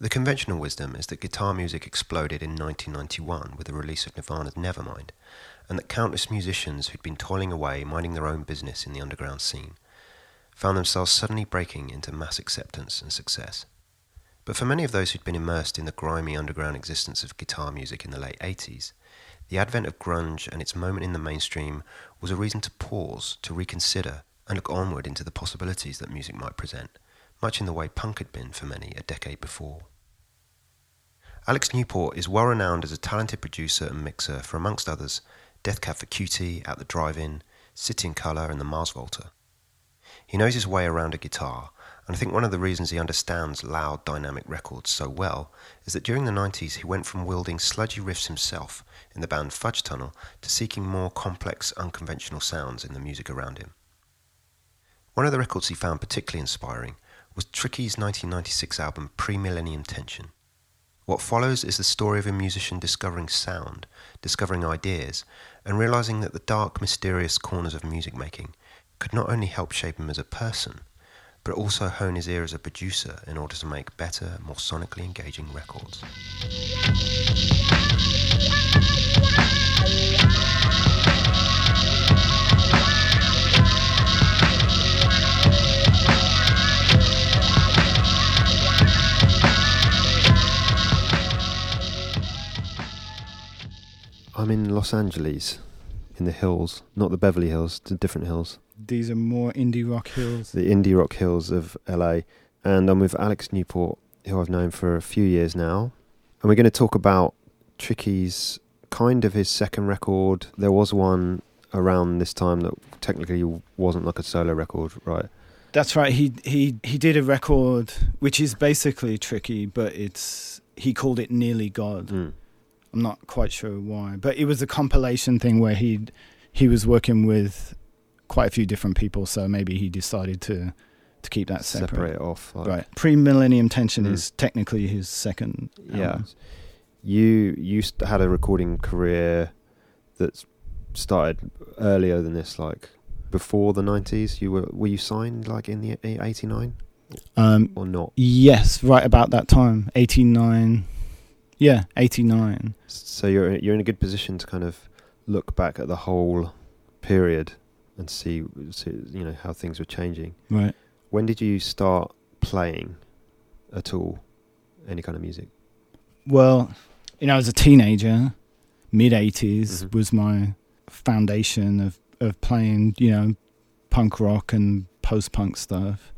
The conventional wisdom is that guitar music exploded in 1991 with the release of Nirvana's Nevermind, and that countless musicians who'd been toiling away minding their own business in the underground scene found themselves suddenly breaking into mass acceptance and success. But for many of those who'd been immersed in the grimy underground existence of guitar music in the late 80s, the advent of grunge and its moment in the mainstream was a reason to pause, to reconsider, and look onward into the possibilities that music might present, much in the way punk had been for many a decade before. Alex Newport is well renowned as a talented producer and mixer for, amongst others, Death Cab for Cutie, At the Drive-In, City and Colour, and the Mars Volta. He knows his way around a guitar, and I think one of the reasons he understands loud, dynamic records so well is that during the 90s he went from wielding sludgy riffs himself in the band Fudge Tunnel to seeking more complex, unconventional sounds in the music around him. One of the records he found particularly inspiring was Tricky's 1996 album Pre-Millennium Tension. What follows is the story of a musician discovering sound, discovering ideas, and realizing that the dark, mysterious corners of music making could not only help shape him as a person, but also hone his ear as a producer in order to make better, more sonically engaging records. I'm in Los Angeles, in the hills, not the Beverly Hills, the different hills. These are more indie rock hills. The indie rock hills of LA. And I'm with Alex Newport, who I've known for a few years now. And we're going to talk about Tricky's kind of his second record. There was one around this time that technically wasn't like a solo record, right? That's right. He he he did a record which is basically tricky, but it's he called it Nearly God. Mm. I'm not quite sure why, but it was a compilation thing where he he was working with quite a few different people, so maybe he decided to to keep that separate. Separate off. Like. Right. Pre Millennium Tension Mm. is technically his second. Yeah. album. You you had a recording career that started earlier than this, like before the nineties. You were were you signed like in the eighty nine Um, or not? yes, right about that time, eighty nine. Yeah, eighty nine. So you're you're in a good position to kind of look back at the whole period and see, see you know how things were changing. Right. When did you start playing at all any kind of music? Well, you know, as a teenager, mid 80s Mhm. was my foundation of, of playing, you know, punk rock and post punk stuff.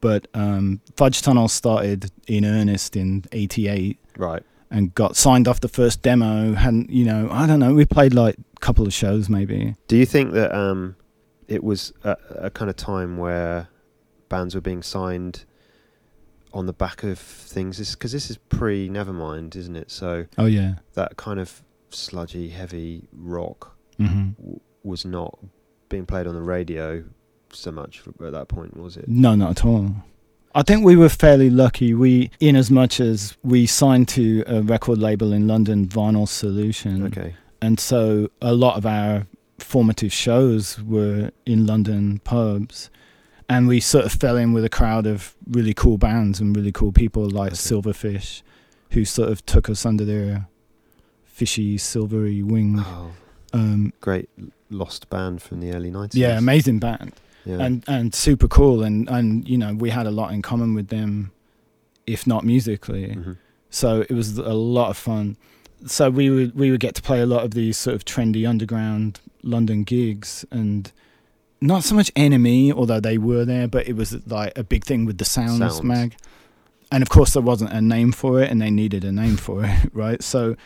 But um, Fudge Tunnel started in earnest in 88 Right. And got signed off the first demo. Hadn't, you know, I don't know, we played like a couple of shows maybe. Do you think that um, it was a, a kind of time where bands were being signed on the back of things? Because this is pre Nevermind, isn't it? So Oh, yeah. that kind of sludgy, heavy rock hmm w- was not being played on the radio so much at that point, was it? No, not at all. I think we were fairly lucky. We, in as much as we signed to a record label in London, Vinyl Solution, Okay. and so a lot of our formative shows were in London pubs, and we sort of fell in with a crowd of really cool bands and really cool people like Okay. Silverfish, who sort of took us under their fishy, silvery wing. Oh, Um, great lost band from the early 90s. yeah, amazing band. Yeah. and and super cool. And and you know we had a lot in common with them if not musically. Mhm. so it was a lot of fun. So we would we would get to play a lot of these sort of trendy underground london gigs. And not so much NME although they were there but it was like a big thing with the sounds, Sounds. mag. And of course there wasn't a name for it and they needed a name for it right? So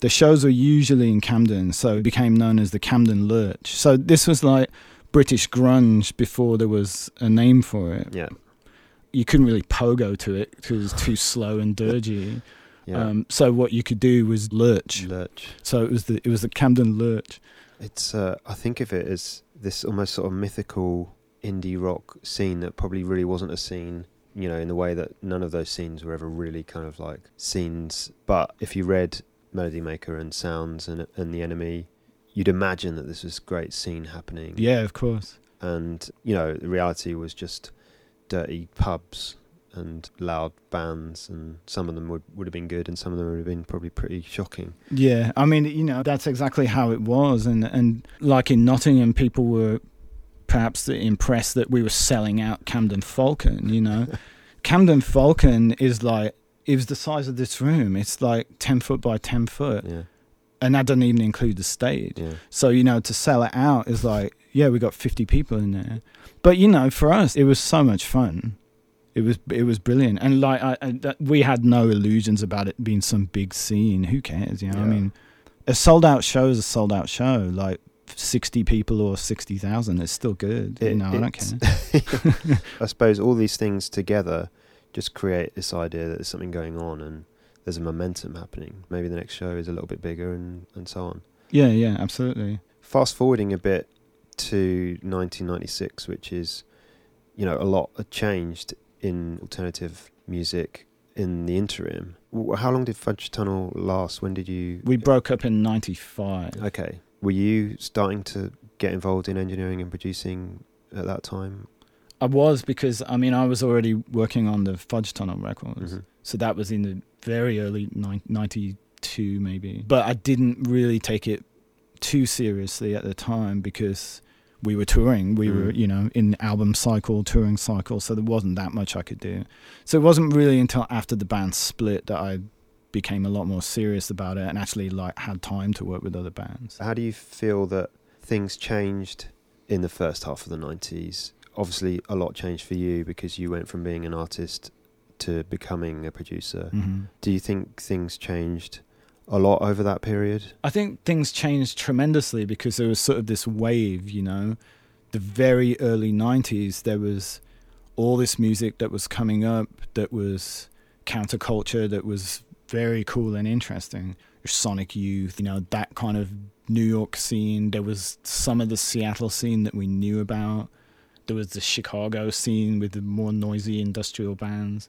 the shows were usually in camden. So it became known as the camden lurch. So this was like British grunge before there was a name for it. Yeah. You couldn't really pogo to it because it was too slow and dirgy. Yeah. Um, so what you could do was lurch. Lurch. So it was the it was the Camden lurch. It's uh, I think of it as this almost sort of mythical indie rock scene that probably really wasn't a scene, you know, in the way that none of those scenes were ever really kind of like scenes. But if you read Melody Maker and Sounds and and The NME, you'd imagine that this was great scene happening. Yeah, of course. And you know, the reality was just dirty pubs and loud bands, and some of them would, would have been good, and some of them would have been probably pretty shocking. Yeah, I mean, you know, that's exactly how it was, and and like in Nottingham, people were perhaps impressed that we were selling out Camden Falcon. You know, Camden Falcon is like it was the size of this room. It's like ten foot by ten foot, Yeah, and that doesn't even include the stage. yeah, So you know, to sell it out is like, yeah, we got fifty people in there. But you know, for us, it was so much fun. It was it was brilliant, and like I, I that, we had no illusions about it being some big scene. Who cares? You know, I mean, a sold out show is a sold out show. Like sixty people or sixty thousand, it's still good. you know, I don't care. I suppose all these things together just create this idea that there's something going on and there's a momentum happening. Maybe the next show is a little bit bigger and, and so on. Yeah, yeah, absolutely. Fast forwarding a bit to 1996, which is, you know, a lot changed in alternative music in the interim. How long did Fudge Tunnel last? When did you? We broke up in '95. Okay. Were you starting to get involved in engineering and producing at that time? I was because I mean I was already working on the Fudge Tunnel records. Mhm. So that was in the very early nine- 92 maybe. But I didn't really take it too seriously at the time because we were touring. We were, Mm. you know, in album cycle, touring cycle, so there wasn't that much I could do. So it wasn't really until after the band split that I became a lot more serious about it and actually like had time to work with other bands. How do you feel that things changed in the first half of the 90s? Obviously, a lot changed for you because you went from being an artist to becoming a producer. hmm Do you think things changed a lot over that period? I think things changed tremendously because there was sort of this wave, you know. The very early 90s, there was all this music that was coming up that was counterculture, that was very cool and interesting. Sonic Youth, you know, that kind of New York scene. There was some of the Seattle scene that we knew about. There was the Chicago scene with the more noisy industrial bands.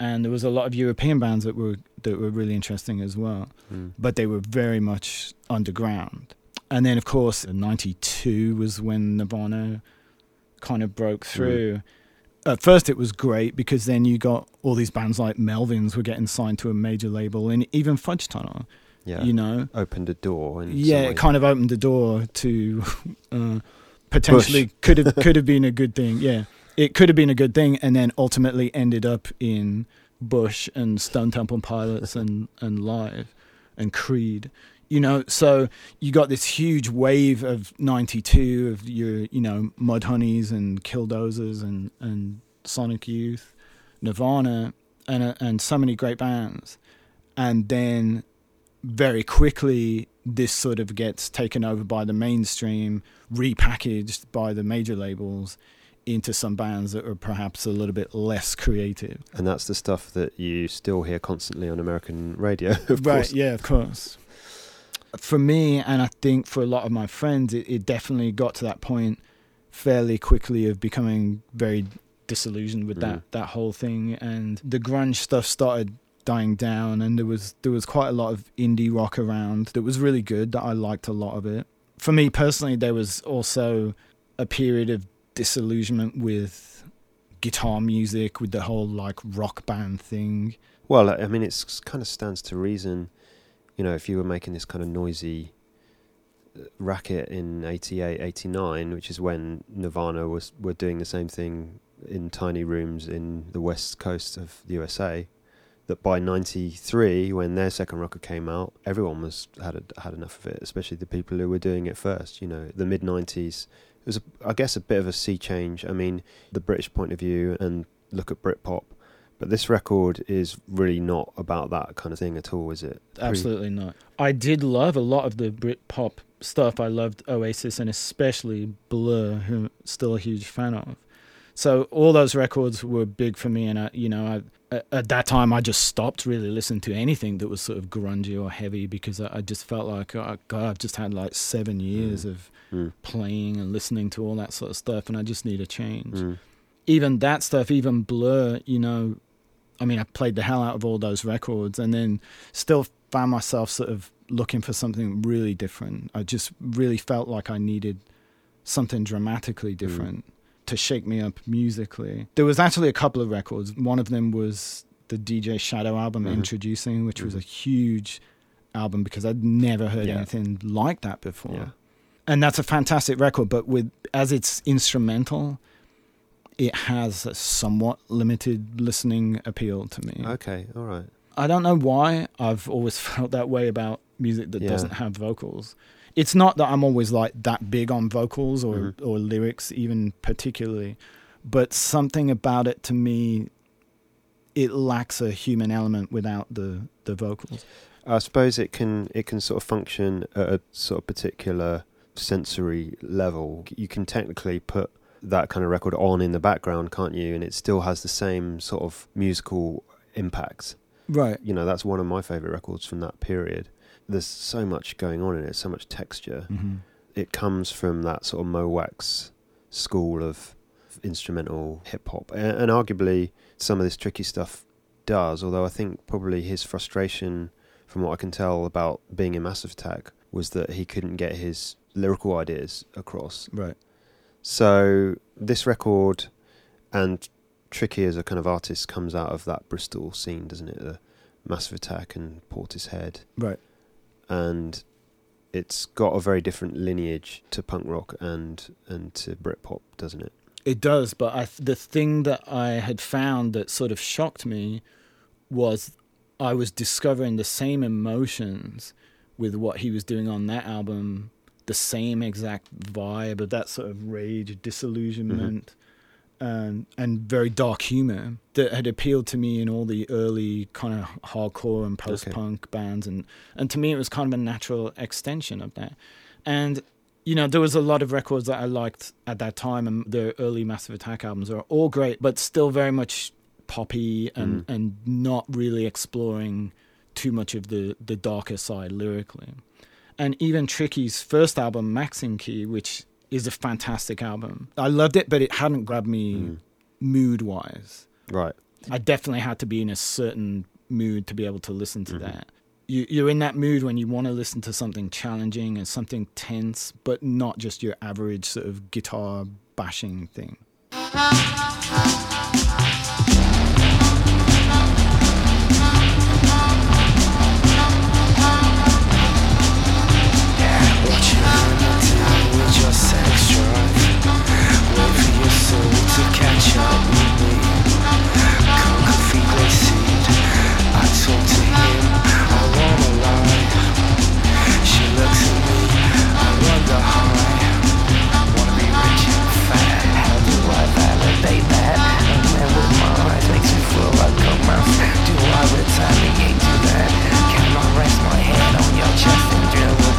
And there was a lot of European bands that were that were really interesting as well Mm. but they were very much underground. And then, of course, in '92 was when Nirvana kind of broke through. At first, it was great because then you got all these bands like Melvins were getting signed to a major label, and even Fudge Tunnel. Yeah. You know, Opened a door. Yeah, it kind of opened the door to uh, potentially could have could have been a good thing. Yeah, it could have been a good thing, and then ultimately ended up in Bush and Stone Temple Pilots and and Live and Creed. You know, so you got this huge wave of '92 of your you know Mudhoneys and Killdozers and and Sonic Youth, Nirvana, and uh, and so many great bands, and then very quickly this sort of gets taken over by the mainstream, repackaged by the major labels into some bands that are perhaps a little bit less creative. And that's the stuff that you still hear constantly on American radio, of right, course. yeah, of course. For me, and I think for a lot of my friends, it, it definitely got to that point fairly quickly of becoming very disillusioned with Mm. that that whole thing, and the grunge stuff started dying down, and there was there was quite a lot of indie rock around that was really good. That I liked a lot of it. For me personally, there was also a period of disillusionment with guitar music, with the whole like rock band thing. Well, I mean, it kind of stands to reason, you know, if you were making this kind of noisy uh, racket in 88, 89, which is when Nirvana was were doing the same thing in tiny rooms in the west coast of the USA, that by 93, when their second record came out, everyone was had had enough of it, especially the people who were doing it first. You know, the mid 90s. It was, I guess, a bit of a sea change. I mean, the British point of view and look at Britpop. But this record is really not about that kind of thing at all, is it? Absolutely not. I did love a lot of the Britpop stuff. I loved Oasis and especially Blur, who I'm still a huge fan of. So all those records were big for me, and I, you know, I, at- at that time I just stopped really listening to anything that was sort of grungy or heavy because I, I just felt like, oh God, I've just had like seven years Mm. of Mm, playing and listening to all that sort of stuff, and I just need a change. Mm, even that stuff, even Blur, you know, I mean, I played the hell out of all those records and then still found myself sort of looking for something really different. I just really felt like I needed something dramatically different to shake me up musically. There was actually a couple of records. One of them was the DJ Shadow album, Mhm. Introducing, which was Mhm. a huge album because I'd never heard Yeah. anything like that before. Yeah. And that's a fantastic record, but with as it's instrumental, it has a somewhat limited listening appeal to me. Okay, all right. I don't know why I've always felt that way about music that Yeah. doesn't have vocals. It's not that I'm always like that big on vocals or Mhm. or lyrics even particularly, but something about it to me it lacks a human element without the the vocals. I suppose it can it can sort of function at a sort of particular sensory level. You can technically put that kind of record on in the background, can't you? And it still has the same sort of musical impact. Right. You know, that's one of my favorite records from that period. There's so much going on in it, so much texture. hmm It comes from that sort of Mo Wax school of instrumental hip hop, and, and arguably some of this tricky stuff does. Although I think probably his frustration, from what I can tell about being in Massive Attack, was that he couldn't get his lyrical ideas across. Right. So this record and Tricky as a kind of artist comes out of that Bristol scene, doesn't it? The Massive Attack and Portishead, Right. And it's got a very different lineage to punk rock and and to Britpop, doesn't it? It does, but I, the thing that I had found that sort of shocked me was I was discovering the same emotions with what he was doing on that album, the same exact vibe of that sort of rage, mm-hmm. disillusionment, um, and very dark humor that had appealed to me in all the early kind of hardcore and post-punk bands, and and to me it was kind of a natural extension of that, and you know, there was a lot of records that I liked at that time, and the early Massive Attack albums are all great, but still very much poppy and, Mm. and not really exploring too much of the, the darker side lyrically. And even Tricky's first album, Maxinquaye, which is a fantastic album. I loved it, but it hadn't grabbed me Mm. mood wise. Right. I definitely had to be in a certain mood to be able to listen to Mhm. that. You, you're in that mood when you want to listen to something challenging and something tense, but not just your average sort of guitar bashing thing. soul to catch up with me Cold coffee glacier I talk to him all on the line She looks at me, I wonder high Wanna be rich and fat How do I validate that? A man with my eyes makes me feel like a mouse Do I retaliate to that? Can I rest my head on your chest and dribble?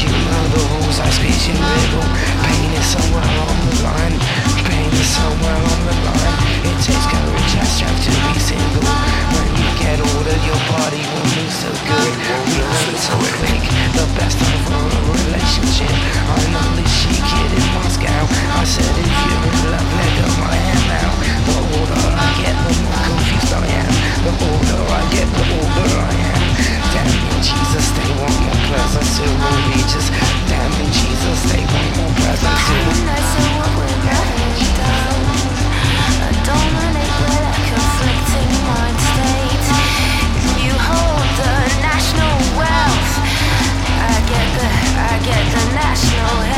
You know the rules, I speak, in wriggle Pain is somewhere on the line Somewhere on the line, it takes courage, I strive to be single When you get older, your body won't be so good. We learn so quick, the best of a relationship. I'm a she kid in Moscow I said if you're in love, let go my hand now. The older I get, the more confused I am. The older I get, the older I am. Damn you, Jesus, they want more presents, it will be just Damn you, Jesus, they want more presents, it rational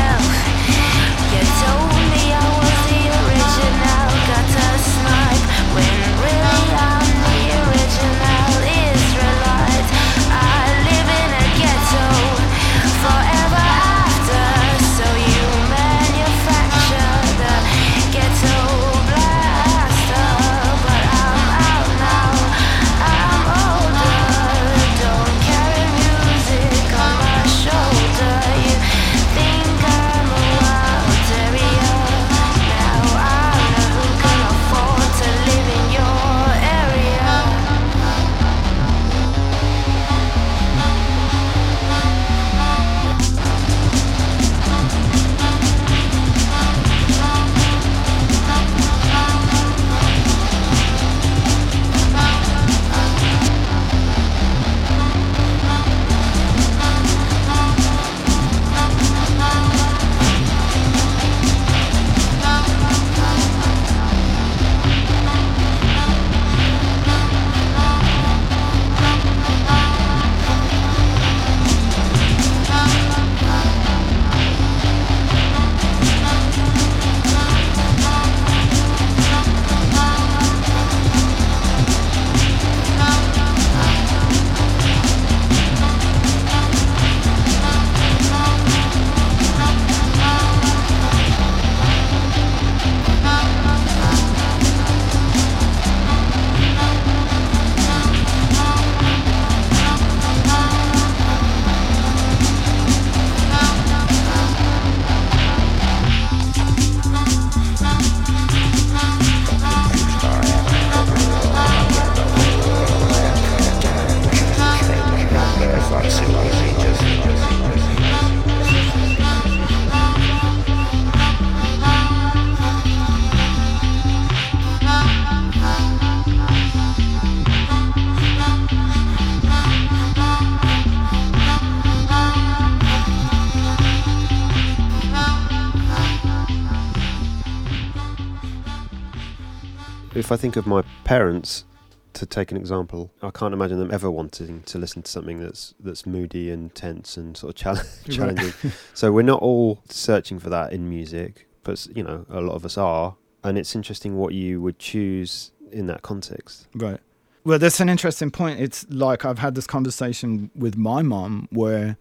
If I think of my parents, to take an example, I can't imagine them ever wanting to listen to something that's that's moody and tense and sort of challenge, challenging. so we're not all searching for that in music, but you know, a lot of us are. And it's interesting what you would choose in that context. Right. Well, that's an interesting point. It's like I've had this conversation with my mom where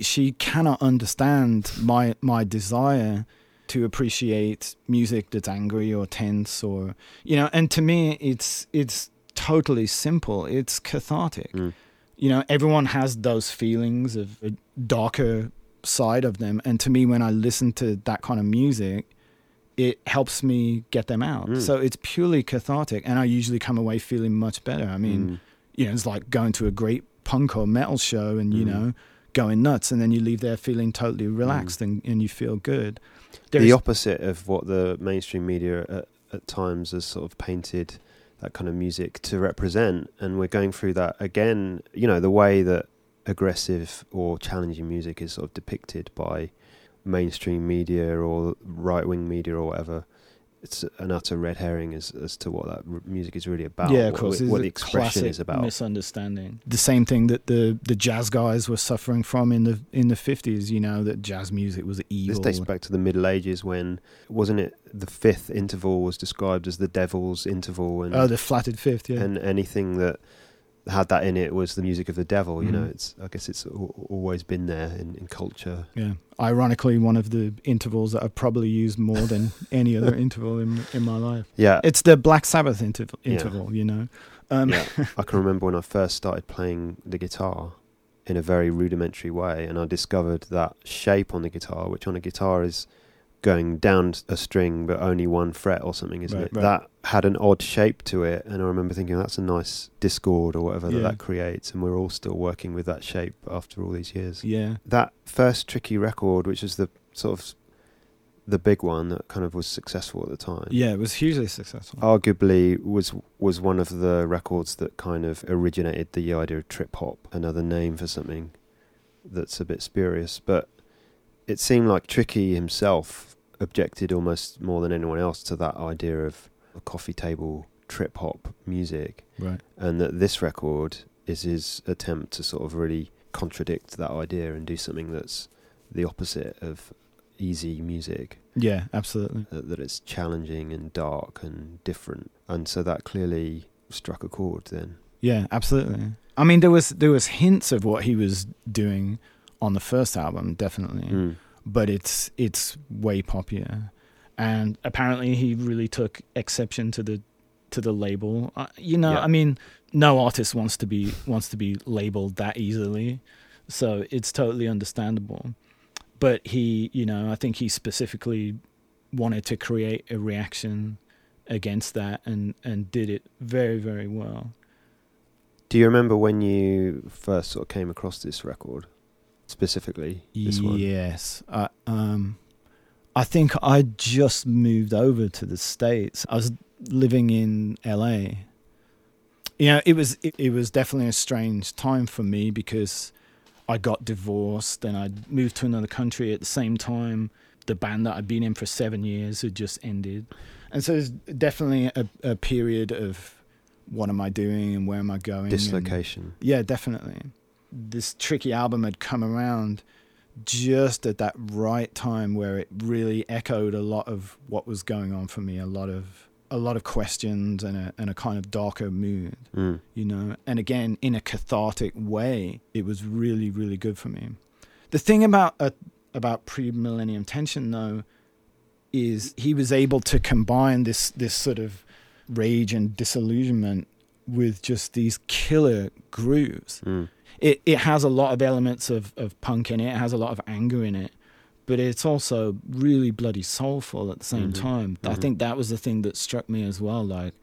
she cannot understand my my desire to appreciate music that's angry or tense or you know and to me it's it's totally simple. It's cathartic. Mm. you know everyone has those feelings of a darker side of them. And to me when i listen to that kind of music it helps me get them out. Mm. so it's purely cathartic. And i usually come away feeling much better. I mean Mm. you know it's like going to a great punk or metal show and you Mm. know going nuts. And then you leave there feeling totally relaxed and, and you feel good There the is- opposite of what the mainstream media at, at times has sort of painted that kind of music to represent and we're going through that again you know the way that aggressive or challenging music is sort of depicted by mainstream media or right-wing media or whatever it's an utter red herring as, as to what that r- music is really about yeah, of what, course. what, it's the expression is about Misunderstanding. The same thing that the the jazz guys were suffering from in the in the fifties. You know that jazz music was evil. this dates back to the middle ages when wasn't it the fifth interval was described as the devil's interval and oh, the flatted fifth. Yeah. and anything that had that in it was the music of the devil. You know, Mhm. it's I guess it's always been there in, in culture. yeah. Ironically, one of the intervals that I've probably used more than any other interval in in my life. Yeah, It's the Black Sabbath interval. Yeah. You know. Um, yeah. I can remember when I first started playing the guitar in a very rudimentary way, and I discovered that shape on the guitar, which on a guitar is going down a string but only one fret or something, isn't Right, it? right. That had an odd shape to it, and I remember thinking that's a nice discord or whatever that Yeah. that creates, and we're all still working with that shape after all these years. yeah. that first tricky record, which was the sort of the big one that kind of was successful at the time, Yeah. It was hugely successful. arguably was was one of the records that kind of originated the idea of trip hop, another name for something that's a bit spurious. But it seemed like Tricky himself objected almost more than anyone else to that idea of a coffee table trip hop music right. and that this record is his attempt to sort of really contradict that idea and do something that's the opposite of easy music Yeah. Absolutely. that, that it's challenging and dark and different and so that clearly struck a chord then Yeah, absolutely. I mean, there was there was hints of what he was doing on the first album, definitely, Mm. But it's it's way poppier, and apparently he really took exception to the to the label. Uh, you know, Yeah. I mean, no artist wants to be wants to be labeled that easily, so it's totally understandable. But he, you know, I think he specifically wanted to create a reaction against that, and and did it very very well. do you remember when you first sort of came across this record specifically this one Yes. I, um, I think I just moved over to the States. I was living in LA. You know, it was it, it was definitely a strange time for me because I got divorced and I moved to another country at the same time. The band that I'd been in for seven years had just ended, and so it's definitely a, a period of what am I doing and where am I going? and- dislocation yeah, definitely. This tricky album had come around just at that right time where it really echoed a lot of what was going on for me, a lot of a lot of questions and a and a kind of darker mood, mm. you know. And again, in a cathartic way, it was really really good for me. The thing about uh, about pre-millennium tension though is he was able to combine this this sort of rage and disillusionment with just these killer grooves. Mm. It it has a lot of elements of, of punk in it. It has a lot of anger in it, but it's also really bloody soulful at the same Mhm. time. I Mhm. think that was the thing that struck me as well. Like,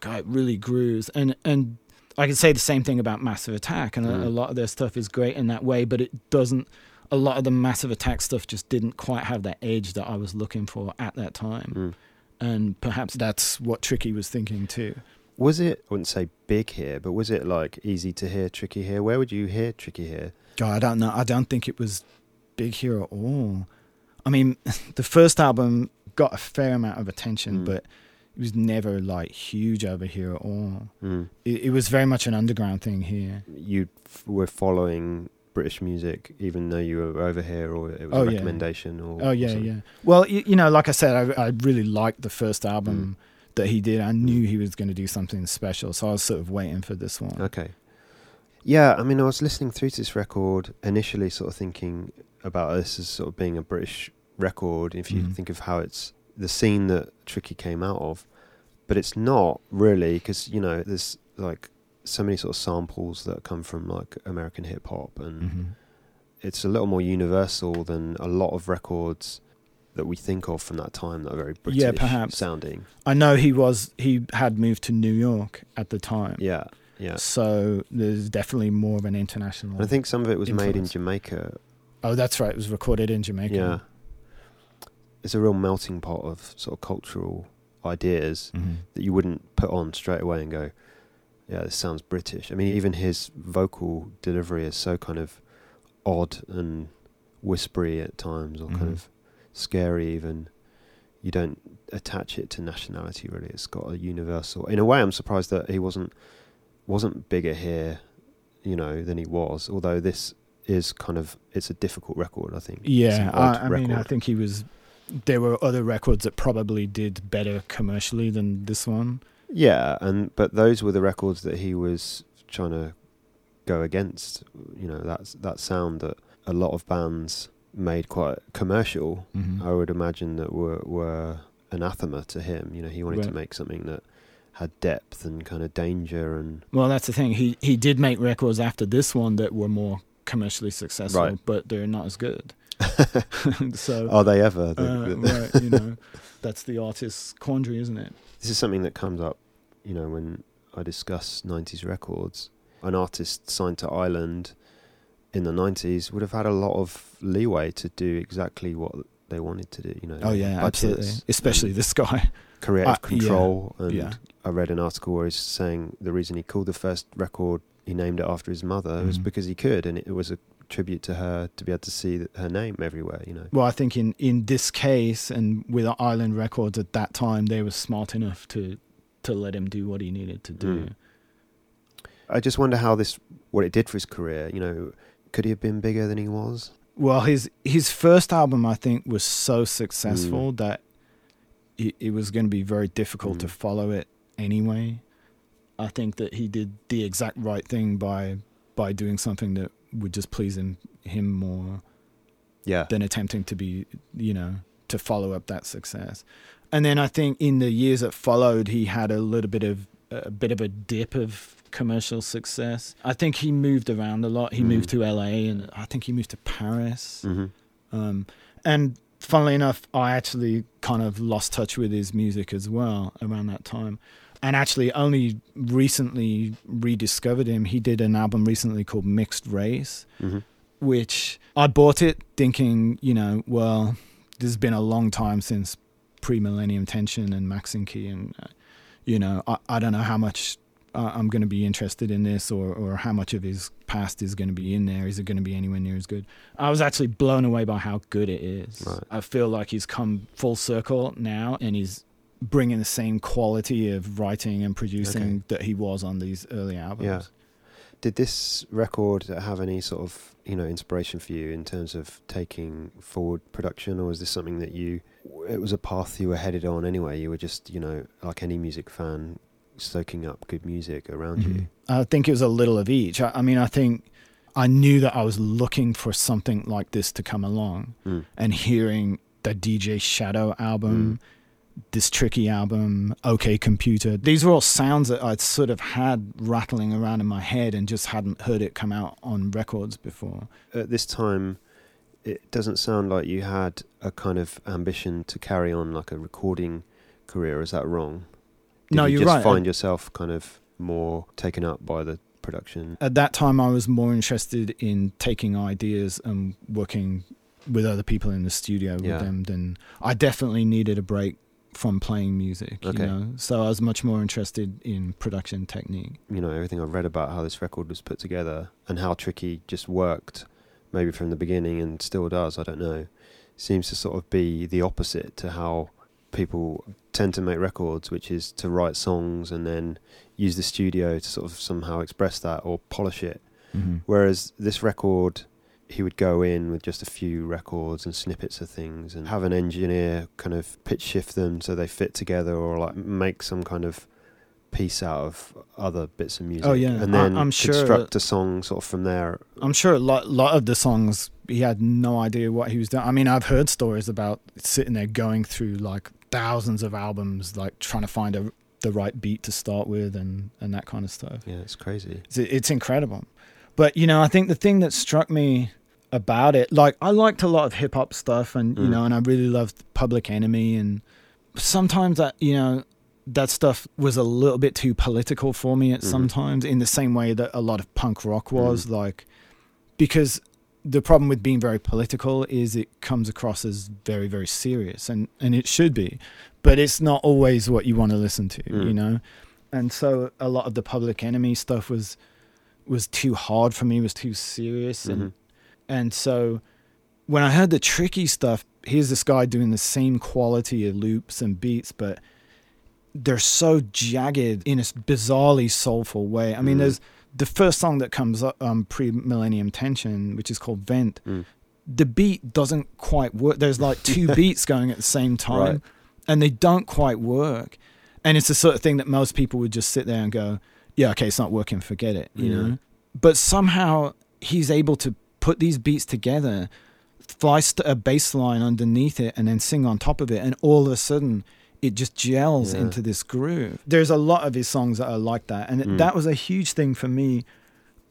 God, it really grooves, and and I can say the same thing about Massive Attack, and a, Mm. a lot of their stuff is great in that way, but it doesn't. A lot of the Massive Attack stuff just didn't quite have that edge that I was looking for at that time, Mm. and perhaps that's what Tricky was thinking too. Was it I wouldn't say big here but was it like easy to hear tricky here where would you hear tricky here God, I don't know. I don't think it was big here at all. I mean, the first album got a fair amount of attention, Mm. but it was never like huge over here at all. Mm. It, it was very much an underground thing here. You f- were following British music, even though you were over here, or it was Oh, a yeah. recommendation, or Oh yeah, something? yeah. Well, you, you know, like I said, I, I really liked the first album that he did. I knew he was going to do something special, so I was sort of waiting for this one. Okay. Yeah, I mean, I was listening through to this record initially, sort of thinking about this as sort of being a British record. If you Mhm. think of how it's the scene that Tricky came out of, but it's not really because you know there's like so many sort of samples that come from like American hip hop, and Mhm. it's a little more universal than a lot of records that we think of from that time that are very British Yeah, perhaps. sounding. I know he was he had moved to New York at the time. Yeah, yeah. So there's definitely more of an international. And I think some of it was made in Jamaica oh, that's right. It was recorded in Jamaica. Yeah. It's a real melting pot of sort of cultural ideas Mhm. that you wouldn't put on straight away and go, yeah, this sounds British. I mean, even his vocal delivery is so kind of odd and whispery at times or Mhm. kind of scary even. You don't attach it to nationality really. It's got a universal. In a way, I'm surprised that he wasn't wasn't bigger here, you know, than he was. Although this is kind of it's a difficult record, I think. Yeah, I, I mean, I think he was. There were other records that probably did better commercially than this one. Yeah, and but those were the records that he was trying to go against. You know, that's that sound that a lot of bands made quite commercial. Mhm. I would imagine that were were anathema to him. You know, he wanted to make something that had depth and kind of danger and Well, that's the thing. He he did make records after this one that were more commercially successful, Right. but they're not as good. so, are they ever? The- uh, right, you know, that's the artist's quandary, isn't it? this is something that comes up, you know, when I discuss 90s records. An artist signed to Island in the 90s would have had a lot of leeway to do exactly what they wanted to do, you know. Oh yeah, absolutely. Especially this guy. creative Uh, yeah, control. And yeah. I read an article where he's saying the reason he called the first record, he named it after his mother, was Mhm. because he could, and it was a tribute to her to be able to see her name everywhere, you know. Well, I think in in this case and with Island Records at that time, they were smart enough to to let him do what he needed to do. Mm. I just wonder how this, what it did for his career, you know. Could he have been bigger than he was? Well, his his first album, I think, was so successful that it, it was going to be very difficult to Mm. follow it anyway. I think that he did the exact right thing by by doing something that would just please him him more Yeah. than attempting to be, you know, to follow up that success. And then I think in the years that followed, he had a little bit of a bit of a dip of commercial success. I think he moved around a lot. He Mm. moved to LA, and I think he moved to Paris. hmm Um, and funnily enough, I actually kind of lost touch with his music as well around that time. And actually, only recently rediscovered him. He did an album recently called Mixed Race, hmm which I bought it thinking, you know, well, this has been a long time since pre Millennium Tension and Maxinquaye, and, uh, you know, I, I don't know how much uh, I'm going to be interested in this or, or how much of his past is going to be in there. Is it going to be anywhere near as good? I was actually blown away by how good it is. Right. I feel like he's come full circle now and he's bringing the same quality of writing and producing Okay. that he was on these early albums. Yeah. Did this record have any sort of you know inspiration for you in terms of taking forward production, or was this something that you? It was a path you were headed on anyway. You were just you know like any music fan, soaking up good music around you. Mhm. I think it was a little of each. I, I mean, I think I knew that I was looking for something like this to come along, Mm. and hearing the DJ Shadow album, this tricky album, OK Computer. These were all sounds that I'd sort of had rattling around in my head and just hadn't heard it come out on records before. At this time, it doesn't sound like you had a kind of ambition to carry on like a recording career. Is that wrong? Did No, you you're just right. Find yourself kind of more taken up by the production. At that time, I was more interested in taking ideas and working with other people in the studio with them than I definitely needed a break from playing music. Okay. You know, so I was much more interested in production technique. you know everything I've read about how this record was put together and how tricky just worked, maybe from the beginning and still does. I don't know. Seems to sort of be the opposite to how people tend to make records, which is to write songs and then use the studio to sort of somehow express that or polish it. Mm-hmm. Whereas this record, he would go in with just a few records and snippets of things and have an engineer kind of pitch shift them so they fit together or like make some kind of piece out of other bits of music. Oh, yeah. And then I'm sure construct a song sort of from there. I'm sure a lot, lot of the songs he had no idea what he was doing. I mean, I've heard stories about sitting there going through like thousands of albums, like trying to find a, the right beat to start with and, and that kind of stuff. Yeah, it's crazy. It's, it's incredible. But you know, I think the thing that struck me about it, like I liked a lot of hip hop stuff, and you Mm. know, and I really loved Public Enemy, and sometimes that you know that stuff was a little bit too political for me at Mhm. sometimes in the same way that a lot of punk rock was like because the problem with being very political is it comes across as very very serious and and it should be but it's not always what you want to listen to Mm. you know and so a lot of the public enemy stuff was was too hard for me was too serious and Mhm. and so when I heard the tricky stuff, here's this guy doing the same quality of loops and beats, but they're so jagged in a bizarrely soulful way. I mean, Mm. there's the first song that comes up, um, pre Millennium Tension, which is called Vent. Mm. The beat doesn't quite work. There's like two beats going at the same time, Right. and they don't quite work. And it's the sort of thing that most people would just sit there and go, "Yeah, okay, it's not working. Forget it," you Yeah. know. But somehow he's able to put these beats together, fly st- a bass line underneath it, and then sing on top of it, and all of a sudden it just gels Yeah. into this groove. There's a lot of his songs that are like that, and Mm. that was a huge thing for me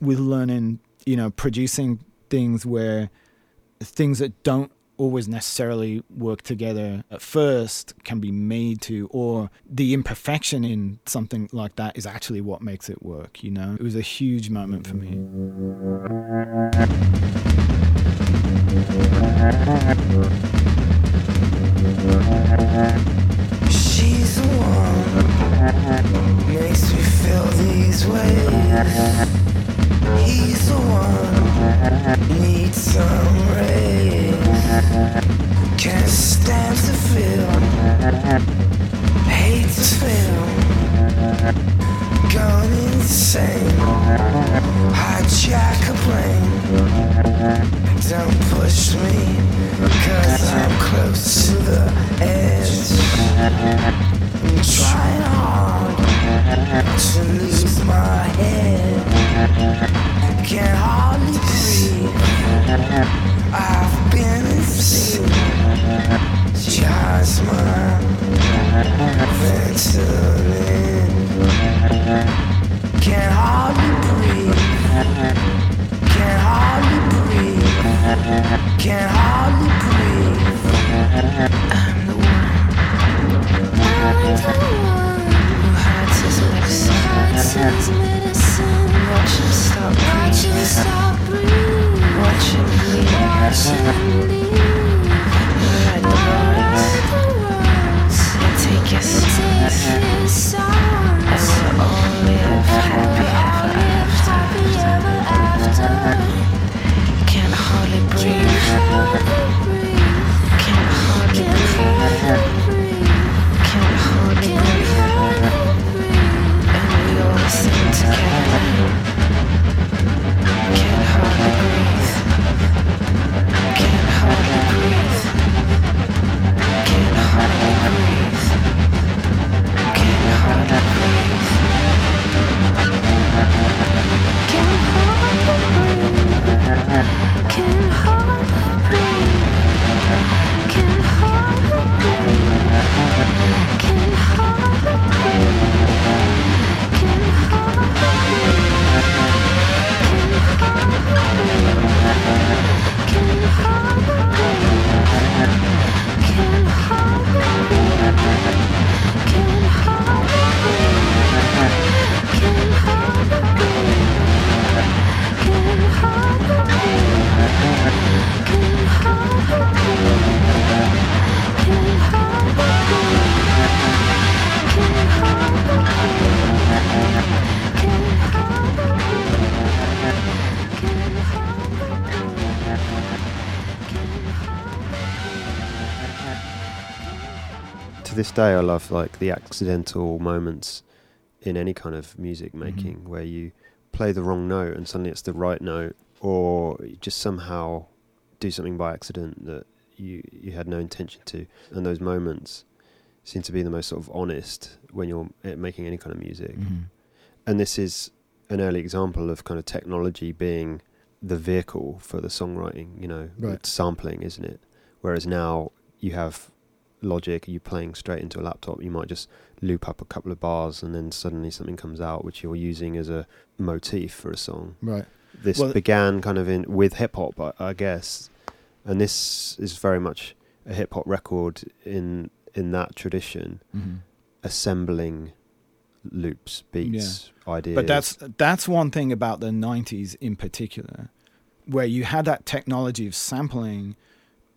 with learning, you know, producing things where things that don't always necessarily work together at first can be made to or the imperfection in something like that is actually what makes it work you know it was a huge moment for me She's the one makes me feel these ways. He's the one needs some rays. Can't stand to feel, hate to feel, gone insane. Hijack a plane. Don't push me, cause I'm close to the edge. I'm trying hard to lose my head. Can't hardly breathe. I've been insane. Just my Ventolin. Can't hardly breathe. Can't hardly breathe. Can't hardly breathe. I'm the one who hides his medicine. Watch him stop breathing. Watch him bleed. Ride the roads. And take your songs. And we'll all live happy ever after. Can't hardly breathe. This day, I love like the accidental moments in any kind of music Mm-hmm. making where you play the wrong note and suddenly it's the right note, or you just somehow do something by accident that you you had no intention to, and those moments seem to be the most sort of honest when you're making any kind of music. Mhm. And this is an early example of kind of technology being the vehicle for the songwriting. You know, Right. sampling, isn't it? Whereas now you have Logic, you playing straight into a laptop, you might just loop up a couple of bars and then suddenly something comes out which you're using as a motif for a song. Right. This Well- began kind of in with hip hop, I, I guess, and this is very much a hip hop record in in that tradition, hmm assembling loops, beats, ideas. But that's that's one thing about the '90s in particular, where you had that technology of sampling,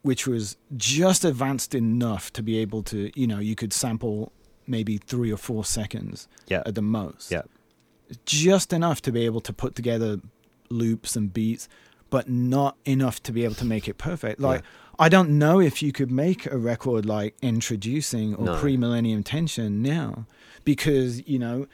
which was just advanced enough to be able to, you know, you could sample maybe three or four seconds yeah, at the most. Yeah. Just enough to be able to put together loops and beats, but not enough to be able to make it perfect. Like I don't know if you could make a record like Endtroducing or No. pre-millennium tension now, because you know,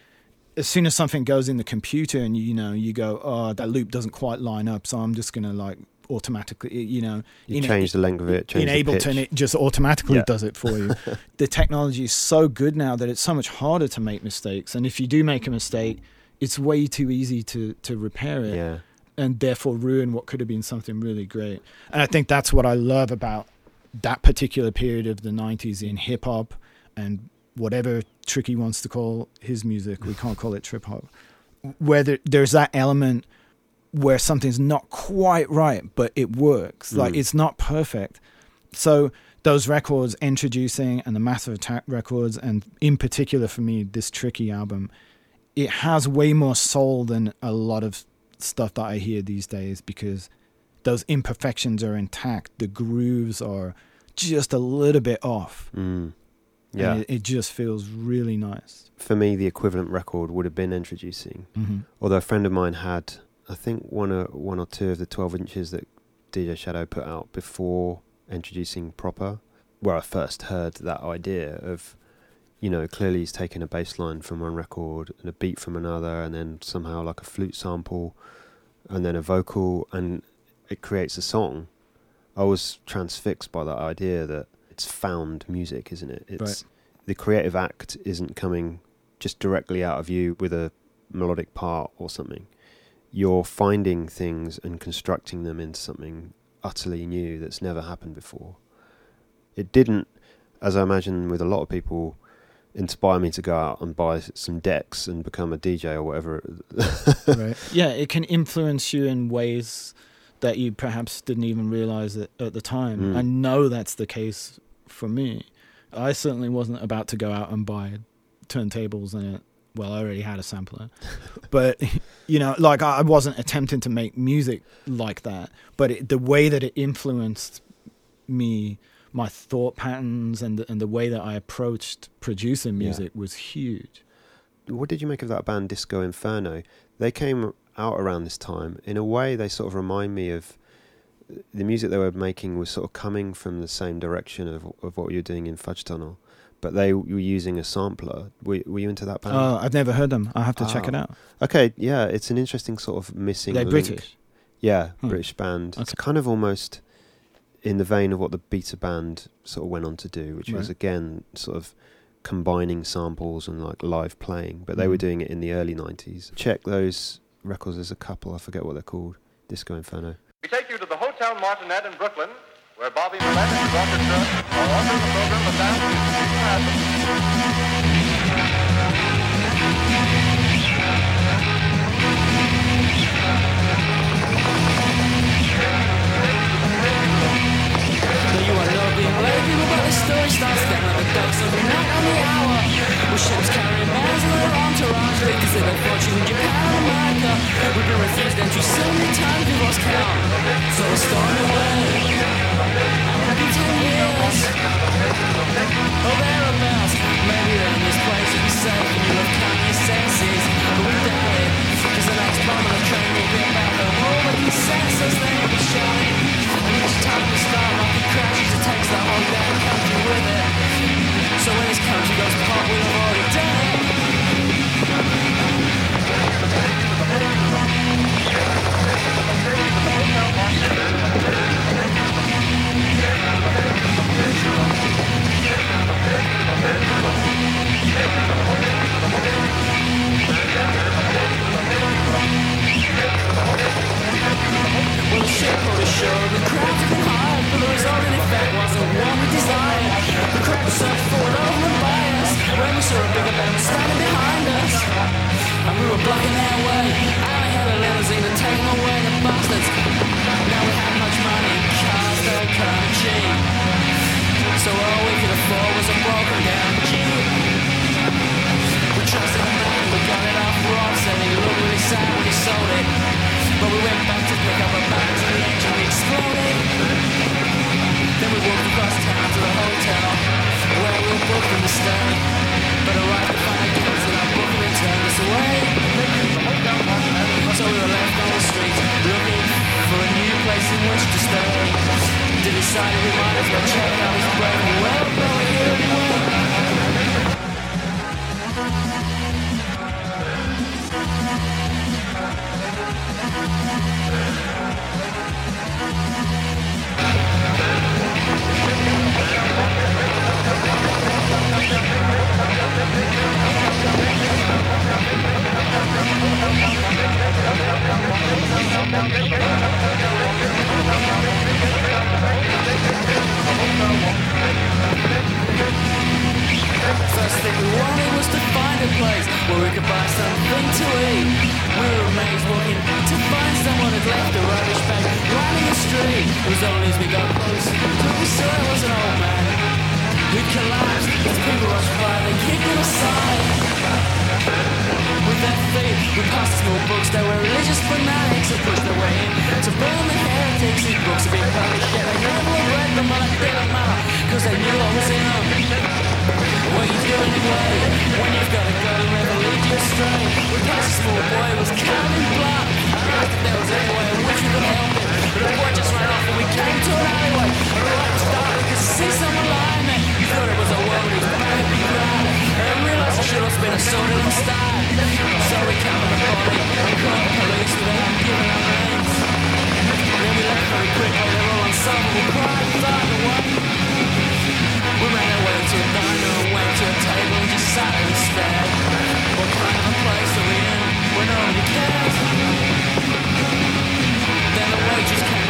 as soon as something goes in the computer and you know you go, oh, that loop doesn't quite line up, so I'm just gonna like automatically, you know, you in- change the length of it, change in. Ableton, it just automatically Yeah. does it for you. the technology is so good now that it's so much harder to make mistakes, and if you do make a mistake, it's way too easy to to repair it yeah, and therefore ruin what could have been something really great. And I think that's what I love about that particular period of the 90s in hip hop and whatever Tricky wants to call his music. We can't call it trip hop. Where there, there's that element where something's not quite right, but it works. Like Mm. it's not perfect. So those records Endtroducing and the Massive Attack records, and in particular for me, this Tricky album, it has way more soul than a lot of stuff that I hear these days because those imperfections are intact. The grooves are just a little bit off. mm. yeah. And it, it just feels really nice. For me, the equivalent record would have been Endtroducing. Mm-hmm. Although a friend of mine had, I think one or one or two of the twelve inches that DJ Shadow put out before Endtroducing proper, where I first heard that idea of, you know, clearly he's taken a bass line from one record and a beat from another, and then somehow like a flute sample, and then a vocal, and it creates a song. I was transfixed by that idea that it's found music, isn't it? It's Right. the creative act isn't coming just directly out of you with a melodic part or something. You're finding things and constructing them into something utterly new that's never happened before. It didn't, as I imagine with a lot of people, inspire me to go out and buy some decks and become a DJ or whatever. right. Yeah, it can influence you in ways that you perhaps didn't even realize it at the time. Mm. I know that's the case for me. I certainly wasn't about to go out and buy turntables and it. Well, I already had a sampler, but you know, like I wasn't attempting to make music like that. But it, the way that it influenced me, my thought patterns, and the, and the way that I approached producing Yeah. music was huge. what did you make of that band Disco Inferno? They came out around this time. In a way, they sort of remind me of uh, the music they were making was sort of coming from the same direction of of what you were doing in Fudge Tunnel, but they were using a sampler. Were, were you into that band? Oh, I've never heard them. I have to check it Ah. out. okay, yeah, it's an interesting sort of missing. They're link. British. Yeah, Hmm. British band. It's kind of almost in the vein of what the Beta Band sort of went on to do, which was again sort of combining samples and like live playing. But they were Mhm. doing it in the early '90s. Check those records. There's a couple. I forget what they're called. Disco Inferno. We take you to the Hotel Martinet in Brooklyn, where Bobby Millett and are offering the program of dance the story starts then like a dog every night on the hour. With ships carrying bands and their entourage, they consider fortune Japan and America. We've been refused entry so many times we've lost count. So we're storming away. Was only as we got closer saw it was an old man who collapsed as people rushed by. They kicked him aside. With their feet, we passed small bookstore where religious fanatics had pushed their way in to burn the heretics. These books had been published, yet they never read them, but it didn't matter, cause they knew what was in them. What you do anyway when you've got a gun and never lead you? We passed a small boy who was covered in. I asked if there was any way in which we could help him, the boy just Then the waitress came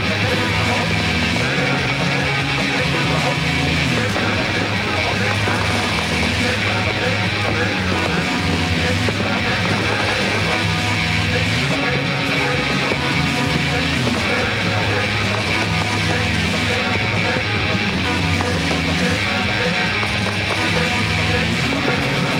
said, You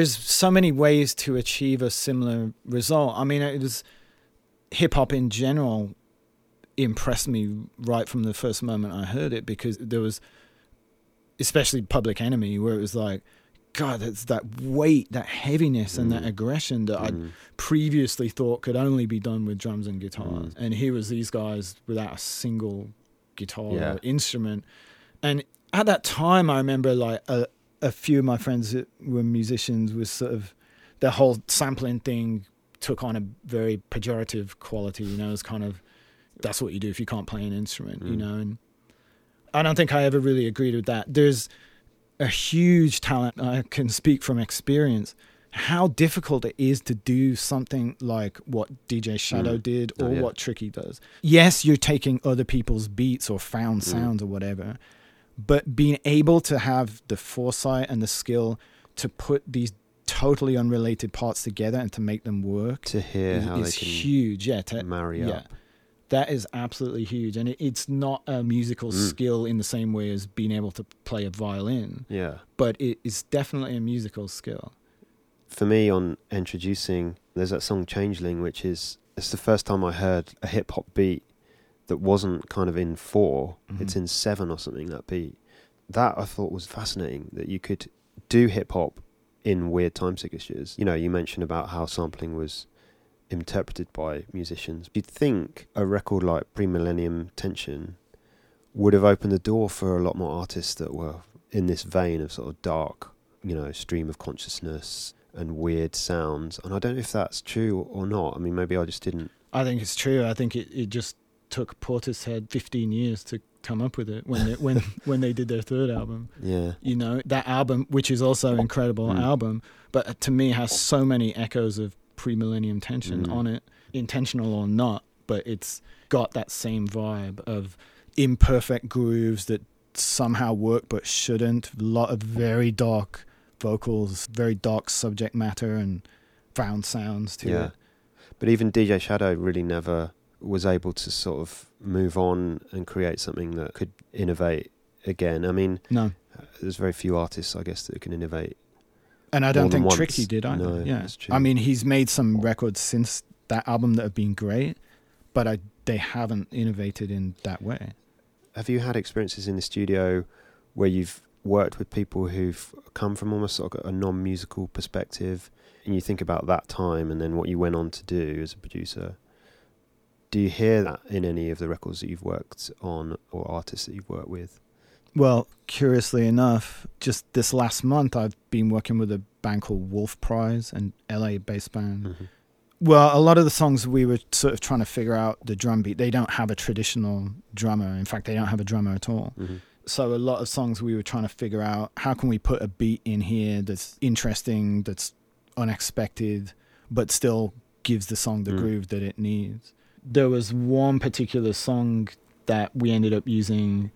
there's so many ways to achieve a similar result. I mean, it was hip hop in general impressed me right from the first moment I heard it because there was, especially Public Enemy, where it was like, God, it's that weight, that heaviness, and that mm. aggression that I mm. previously thought could only be done with drums and guitars. Mm. And here was these guys without a single guitar Yeah. or instrument. And at that time, I remember like a, a few of my friends that were musicians was sort of the whole sampling thing took on a very pejorative quality. You know, it's kind of that's what you do if you can't play an instrument. You mm. know, and I don't think I ever really agreed with that. There's a huge talent. I can speak from experience. How difficult it is to do something like what DJ Shadow mm. did oh, or Oh, yeah. what Tricky does. Yes, you're taking other people's beats or found mm. sounds or whatever, but being able to have the foresight and the skill to put these totally unrelated parts together and to make them work to hear is, how is they can huge. Yeah, to, marry yeah. up. That is absolutely huge, and it, it's not a musical Mm. skill in the same way as being able to play a violin, Yeah. but it is definitely a musical skill. For me, on Endtroducing, there's that song Changeling, which is it's the first time I heard a hip hop beat that wasn't kind of in 4 mm-hmm. It's in seven or something. That beat. That I thought was fascinating. That you could do hip hop in weird time signatures. You know, you mentioned about how sampling was interpreted by musicians. You'd think a record like Pre-Millennium Tension would have opened the door for a lot more artists that were in this vein of sort of dark, you know, stream of consciousness and weird sounds. And I don't know if that's true or not. I mean, maybe I just didn't. I think it's true. I think it, it just took Portishead 15 years to come up with it when they, when when they did their third album. Yeah. You know that album, which is also an incredible Mm. album, but to me has so many echoes of pre-millennium tension Mm. on it, intentional or not. But it's got that same vibe of imperfect grooves that somehow work but shouldn't. A lot of very dark vocals, very dark subject matter, and found sounds to Yeah. it. But even DJ Shadow really never was able to sort of move on and create something that could innovate again. I mean, No. there's very few artists, I guess, that can innovate. And I don't think. Tricky did either. No, yeah, that's true. I mean, he's made some records since that album that have been great, but I, they haven't innovated in that way. Have you had experiences in the studio where you've worked with people who've come from almost sort of a non-musical perspective, and you think about that time and then what you went on to do as a producer? Do you hear that in any of the records that you've worked on or artists that you've worked with? Well, curiously enough, just this last month, I've been working with a band called Wolf Prize, an LA based band. Mhm. Well, a lot of the songs we were sort of trying to figure out the drum beat. They don't have a traditional drummer. In fact, they don't have a drummer at all. Mhm. So a lot of songs we were trying to figure out how can we put a beat in here that's interesting, that's unexpected, but still gives the song the Mm. groove that it needs. There was one particular song that we ended up using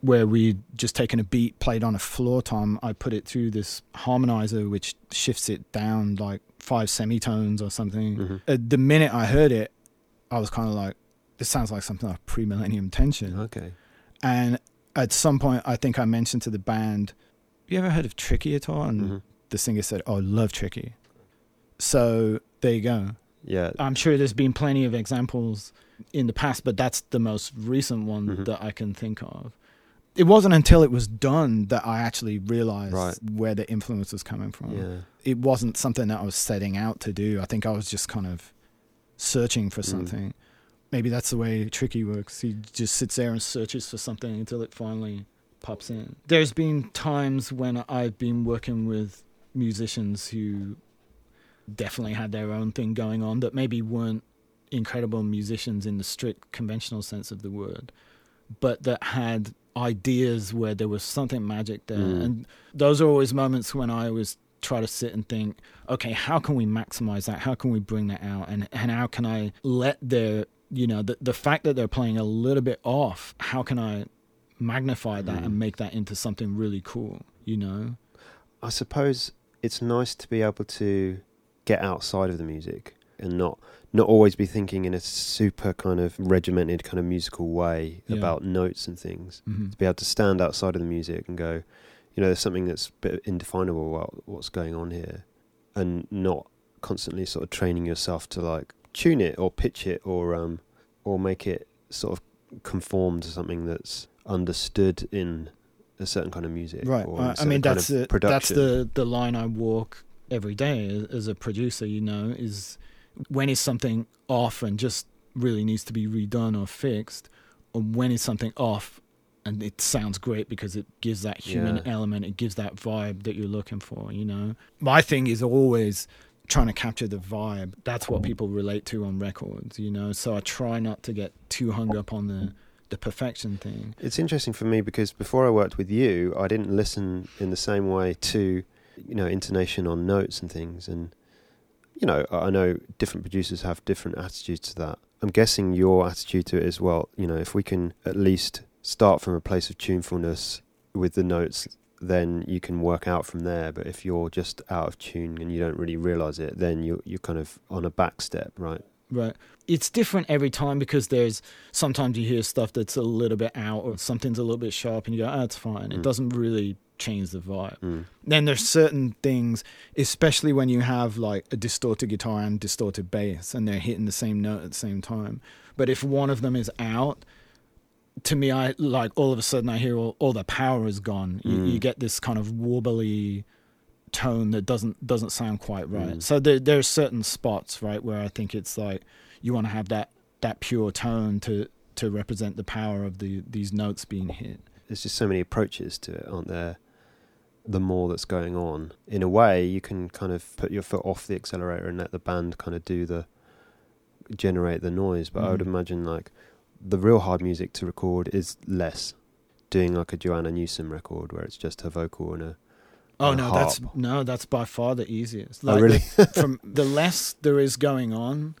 where we'd just taken a beat played on a floor tom. I put it through this harmonizer which shifts it down like five semitones or something. Mhm. Uh, the minute I heard it, I was kind of like, this sounds like something like pre-millennium tension. Okay. And at some point, I think I mentioned to the band, "You ever heard of Tricky at all?" And Mhm. the singer said, "Oh, I love Tricky." So there you go. Yeah. I'm sure there's been plenty of examples in the past, but that's the most recent one Mhm. that I can think of. It wasn't until it was done that I actually realized Right. where the influence was coming from. Yeah. It wasn't something that I was setting out to do. I think I was just kind of searching for Mm. something. Maybe that's the way Tricky works. He just sits there and searches for something until it finally pops in. There's been times when I've been working with musicians who definitely had their own thing going on that maybe weren't incredible musicians in the strict conventional sense of the word, but that had ideas where there was something magic there. Mm. And those are always moments when I always try to sit and think, okay, how can we maximize that? How can we bring that out? And and how can I let their you know, the the fact that they're playing a little bit off, how can I magnify that Mm. and make that into something really cool, you know? I suppose it's nice to be able to get outside of the music and not not always be thinking in a super kind of regimented kind of musical way Yeah. about notes and things. Mhm. To be able to stand outside of the music and go, you know, there's something that's a bit indefinable about what's going on here, and not constantly sort of training yourself to like tune it or pitch it or um or make it sort of conform to something that's understood in a certain kind of music. Right. I mean, kind that's of the that's the the line I walk every day as- as a producer. You know, is when is something off and just really needs to be redone or fixed, or when is something off and it sounds great because it gives that human Yeah. element, it gives that vibe that you're looking for. You know, my thing is always trying to capture the vibe. That's what people relate to on records. You know, so I try not to get too hung up on the the perfection thing. It's interesting for me because before I worked with you, I didn't listen in the same way to, you know, intonation on notes and things. And, you know, I know different producers have different attitudes to that. I'm guessing your attitude to it is, well, you know, if we can at least start from a place of tunefulness with the notes, then you can work out from there. But if you're just out of tune and you don't really realize it, then you're, you're kind of on a back step, right? Right. It's different every time because there's sometimes you hear stuff that's a little bit out or something's a little bit sharp and you go, oh, it's fine. It Mm. doesn't really change the vibe. Mm. Then there's certain things, especially when you have like a distorted guitar and distorted bass and they're hitting the same note at the same time. But if one of them is out, to me, I like all of a sudden I hear all, all the power is gone. You, Mm. you get this kind of wobbly tone that doesn't doesn't sound quite right. Mm. So there there are certain spots, right, where I think it's like you want to have that that pure tone to to represent the power of the these notes being hit. There's just so many approaches to it, aren't there? The more that's going on, in a way, you can kind of put your foot off the accelerator and let the band kind of do the generate the noise. But I would Mhm. imagine like the real hard music to record is less. Doing like a Joanna Newsom record where it's just her vocal and a Oh and a no, that's no, that's by far the easiest. Oh, really? from the less there is going on,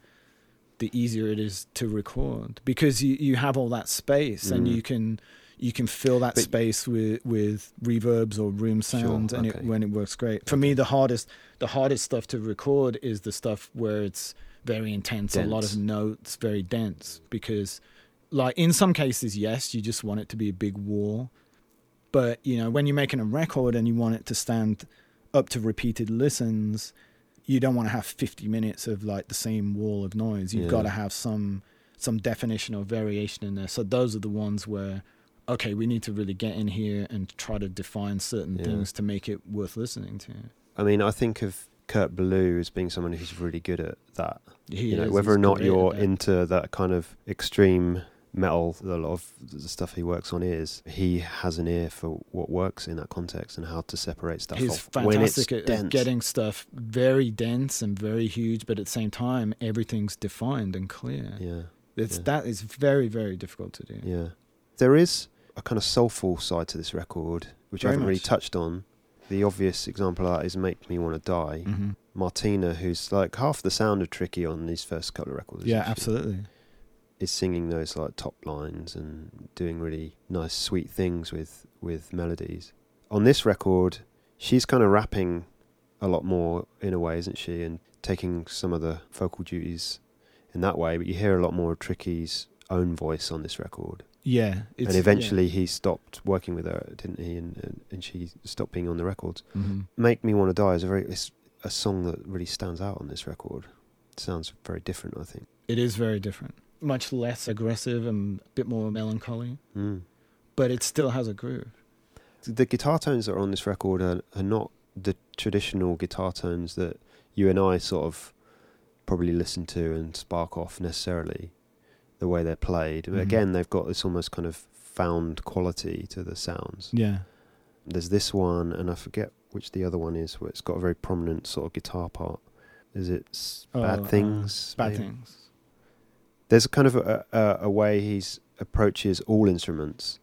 the easier it is to record because you, you have all that space and Mm. you can you can fill that But- space with with reverbs or room Sure, sounds and okay. it when it works great. For me the hardest the hardest stuff to record is the stuff where it's very intense, a lot of notes, very dense because like in some cases yes, you just want it to be a big wall. But, you know, when you're making a record and you want it to stand up to repeated listens, you don't want to have 50 minutes of like the same wall of noise. You've Yeah. got to have some some definition or variation in there. So those are the ones where okay, we need to really get in here and try to define certain Yeah. things to make it worth listening to. I mean, I think of Kurt Ballou as being someone who's really good at that. He you know, is, whether or not you're into that kind of extreme metal, a lot of the stuff he works on is, he has an ear for what works in that context and how to separate stuff He's off when it's fantastic at, getting stuff very dense and very huge, but at the same time, everything's defined and clear. yeah, It's yeah. that is very very difficult to do. yeah. There is a kind of soulful side to this record, which I haven't really touched on. The obvious example of that is "Make Me Want to Die." hmm Martina, who's like half the sound of Tricky on these first couple of records, Yeah, she? Is singing those like top lines and doing really nice sweet things with with melodies. On this record she's kind of rapping a lot more in a way isn't she? And taking some of the vocal duties in that way but you hear a lot more of tricky's own voice on this record. Yeah, it's, and eventually he stopped working with her didn't he? And, and, and she stopped being on the records. Yeah. Mhm. make me want to die is a very it's a song that really stands out on this record. It sounds very different i think. It is very different, much less aggressive and a bit more melancholy, mm. but it still has a groove. the guitar tones that are on this record are, are not the traditional guitar tones that you and I sort of probably listen to and spark off necessarily the way they're played. But Mhm. Again, they've got this almost kind of found quality to the sounds. Yeah, There's this one, and I forget which the other one is, where it's got a very prominent sort of guitar part. Is it s- Oh, Bad uh, Things? bad maybe? things. There's a kind of a, a, a way he approaches all instruments.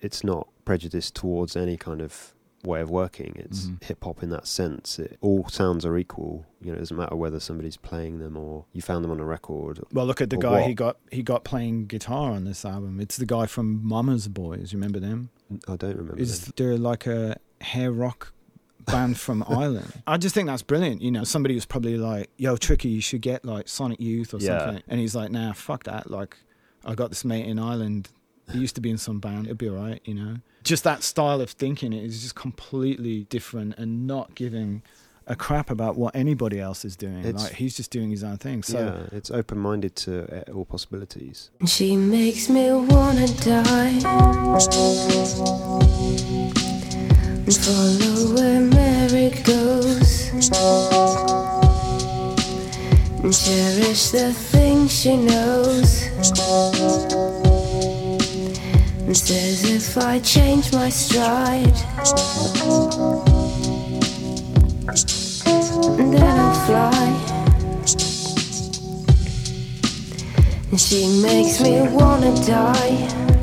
It's not prejudiced towards any kind of way of working. It's Mhm. hip hop in that sense. It, all sounds are equal. You know, it doesn't matter whether somebody's playing them or you found them on a record. Well, look at the guy he got. He got playing guitar on this album. It's the guy from Mama's Boys. You remember them? I don't remember. Is them. they're like a hair rock band from Ireland. I just think that's brilliant. You know, somebody was probably like, "Yo, Tricky, you should get like Sonic Youth or Yeah. something," and he's like, "Nah, fuck that. Like, I got this mate in Ireland. He used to be in some band. It'd be alright." You know, just that style of thinking is just completely different and not giving a crap about what anybody else is doing. It's- like he's just doing his own thing. So yeah, it's open minded to uh, all possibilities. She makes me wanna die and follow where Mary goes and cherish the things she knows. And says if I change my stride, then I'll fly. And she makes me wanna die.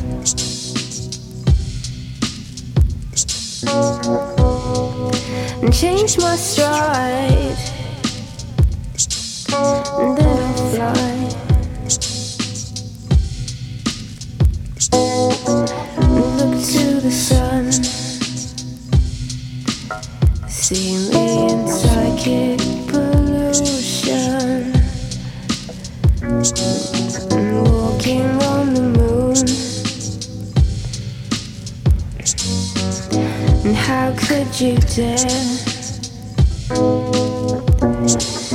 And change my stride. And then I'll fly. Look to the sun. See me in psychic pollution. And walking on the moon. And how could you dare?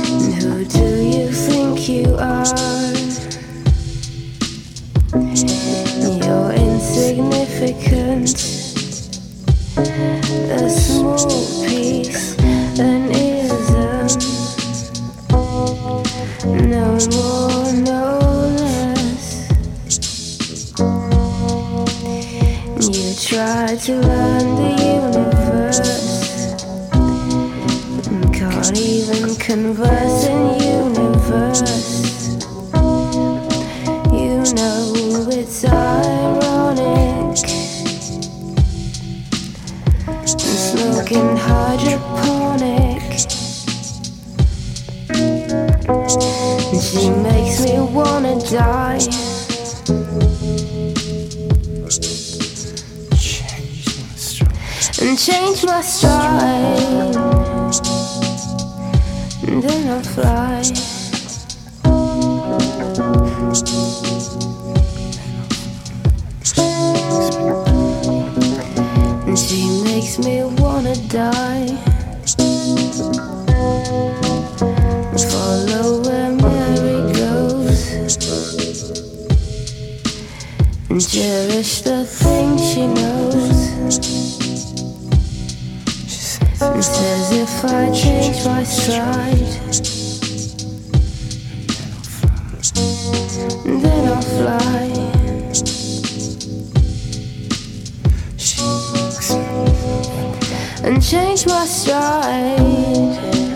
And who do you think you are? You're insignificant, a small piece, an ism, no more, no. less. You try to under converse in universe. You know it's ironic. Smoking hydroponic. She makes me wanna die. And change my stride. And then I'll fly. And she makes me wanna die. Follow where Mary goes. And cherish the things she knows. And says if I change my stride, then I'll fly. and change my stride.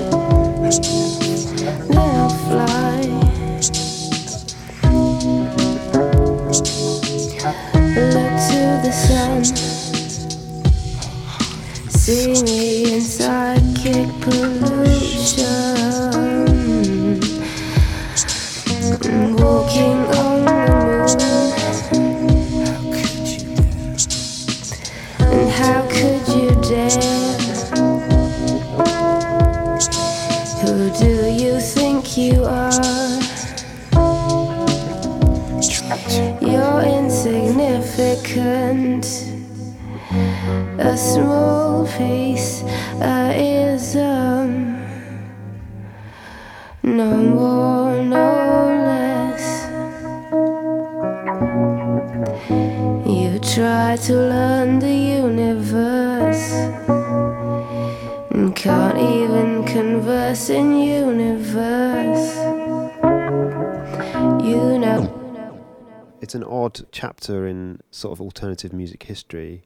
See me in psychic pollution. Sort of alternative music history,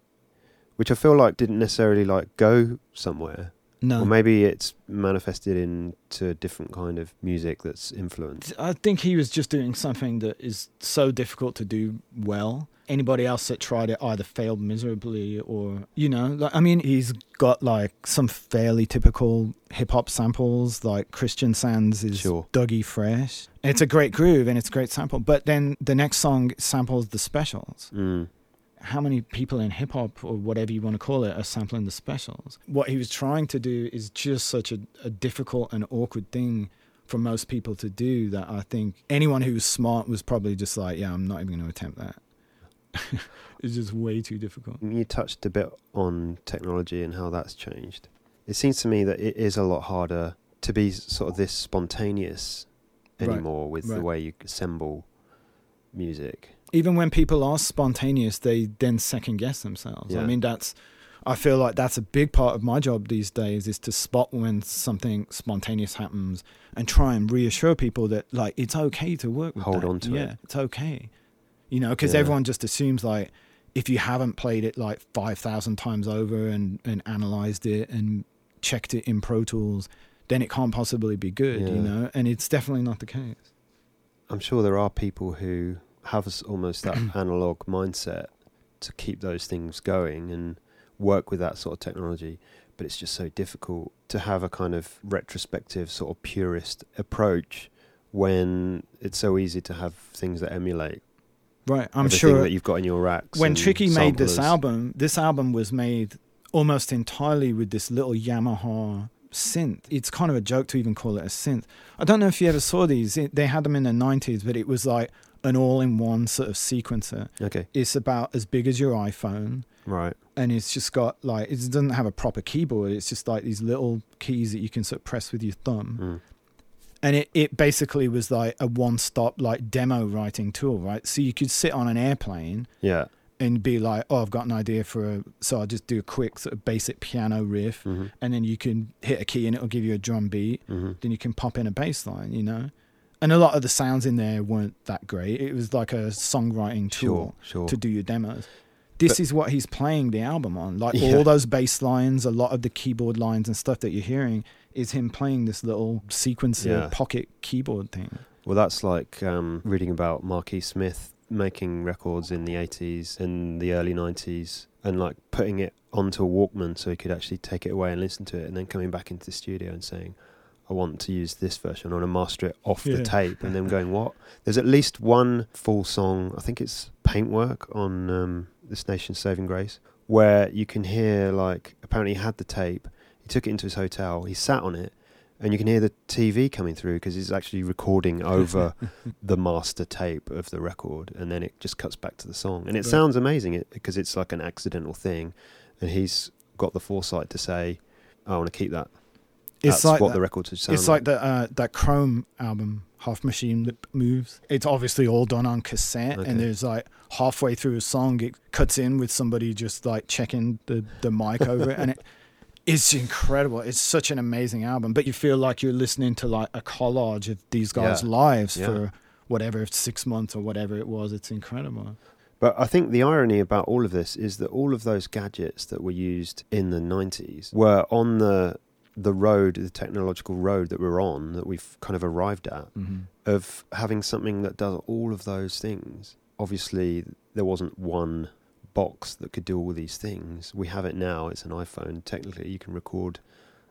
which I feel like didn't necessarily like go somewhere. No. Or maybe it's manifested into a different kind of music that's influenced. I think he was just doing something that is so difficult to do well. Anybody else that tried it either failed miserably or, you know, like, I mean, he's got like some fairly typical hip hop samples, like Christiansands is Sure. Dougie Fresh. It's a great groove and it's a great sample. But then the next song samples the specials. Mm. how many people in hip hop or whatever you want to call it are sampling the specials? What he was trying to do is just such a, a difficult and awkward thing for most people to do that I think anyone who was smart was probably just like, yeah, I'm not even going to attempt that. it's just way too difficult. You touched a bit on technology and how that's changed. It seems to me that it is a lot harder to be sort of this spontaneous Right, anymore with the way you assemble music. Even when people are spontaneous, they then second guess themselves. I mean, that's. I feel like that's a big part of my job these days is to spot when something spontaneous happens and try and reassure people that like it's okay to work with Hold that. on to yeah, it. it's okay. You know, because Yeah. everyone just assumes like if you haven't played it like five thousand times over and and analyzed it and checked it in Pro Tools, then it can't possibly be good. Yeah. You know, and it's definitely not the case. I'm sure there are people who have almost that analog mindset to keep those things going and work with that sort of technology. But it's just so difficult to have a kind of retrospective, sort of purist approach when it's so easy to have things that emulate Right, I'm sure that you've got in your racks. when Tricky made this album, this album was made almost entirely with this little Yamaha synth. It's kind of a joke to even call it a synth. I don't know if you ever saw these. It, they had them in the 90s, but it was like an all-in-one sort of sequencer. Okay, It's about as big as your iPhone right. and it's just got like it doesn't have a proper keyboard. It's just like these little keys that you can sort of press with your thumb Mm. and it, it basically was like a one-stop like demo writing tool right so you could sit on an airplane Yeah. And be like oh i've got an idea for a so i'll just do a quick sort of basic piano riff hmm and then you can hit a key and it'll give you a drum beat hmm then you can pop in a bass line you know and a lot of the sounds in there weren't that great. It was like a songwriting tool Sure, sure. to do your demos. This But- is what he's playing the album on. Like Yeah. all those bass lines, a lot of the keyboard lines and stuff that you're hearing is him playing this little sequencer Yeah. pocket keyboard thing. Well, that's like um, reading about Marquis Smith making records in the 80s and the early 90s and like putting it onto a Walkman so he could actually take it away and listen to it and then coming back into the studio and saying, I want to use this version. I want to master it off Yeah. the tape. And then going, what? There's at least one full song, I think it's Paintwork on um, This Nation's Saving Grace, where you can hear like, apparently he had the tape, he took it into his hotel, he sat on it, and you can hear the TV coming through because he's actually recording over the master tape of the record, and then it just cuts back to the song, and it Right. sounds amazing it, because it's like an accidental thing, and he's got the foresight to say, "I want to keep that." It's That's like what that- the record should sound. It's like that uh, that Chrome album, Half Machine That Moves. It's obviously all done on cassette, Okay. and there's like halfway through a song, it cuts in with somebody just like checking the the mic over it, and it. It's incredible. It's such an amazing album, but you feel like you're listening to like a collage of these guys' Yeah. lives Yeah. for whatever six months or whatever it was. It's incredible. But I think the irony about all of this is that all of those gadgets that were used in the 90s were on the the road, the technological road that we're on, that we've kind of arrived at, Mm-hmm. of having something that does all of those things. Obviously, there wasn't one box that could do all these things. We have it now. It's an iPhone. Technically, you can record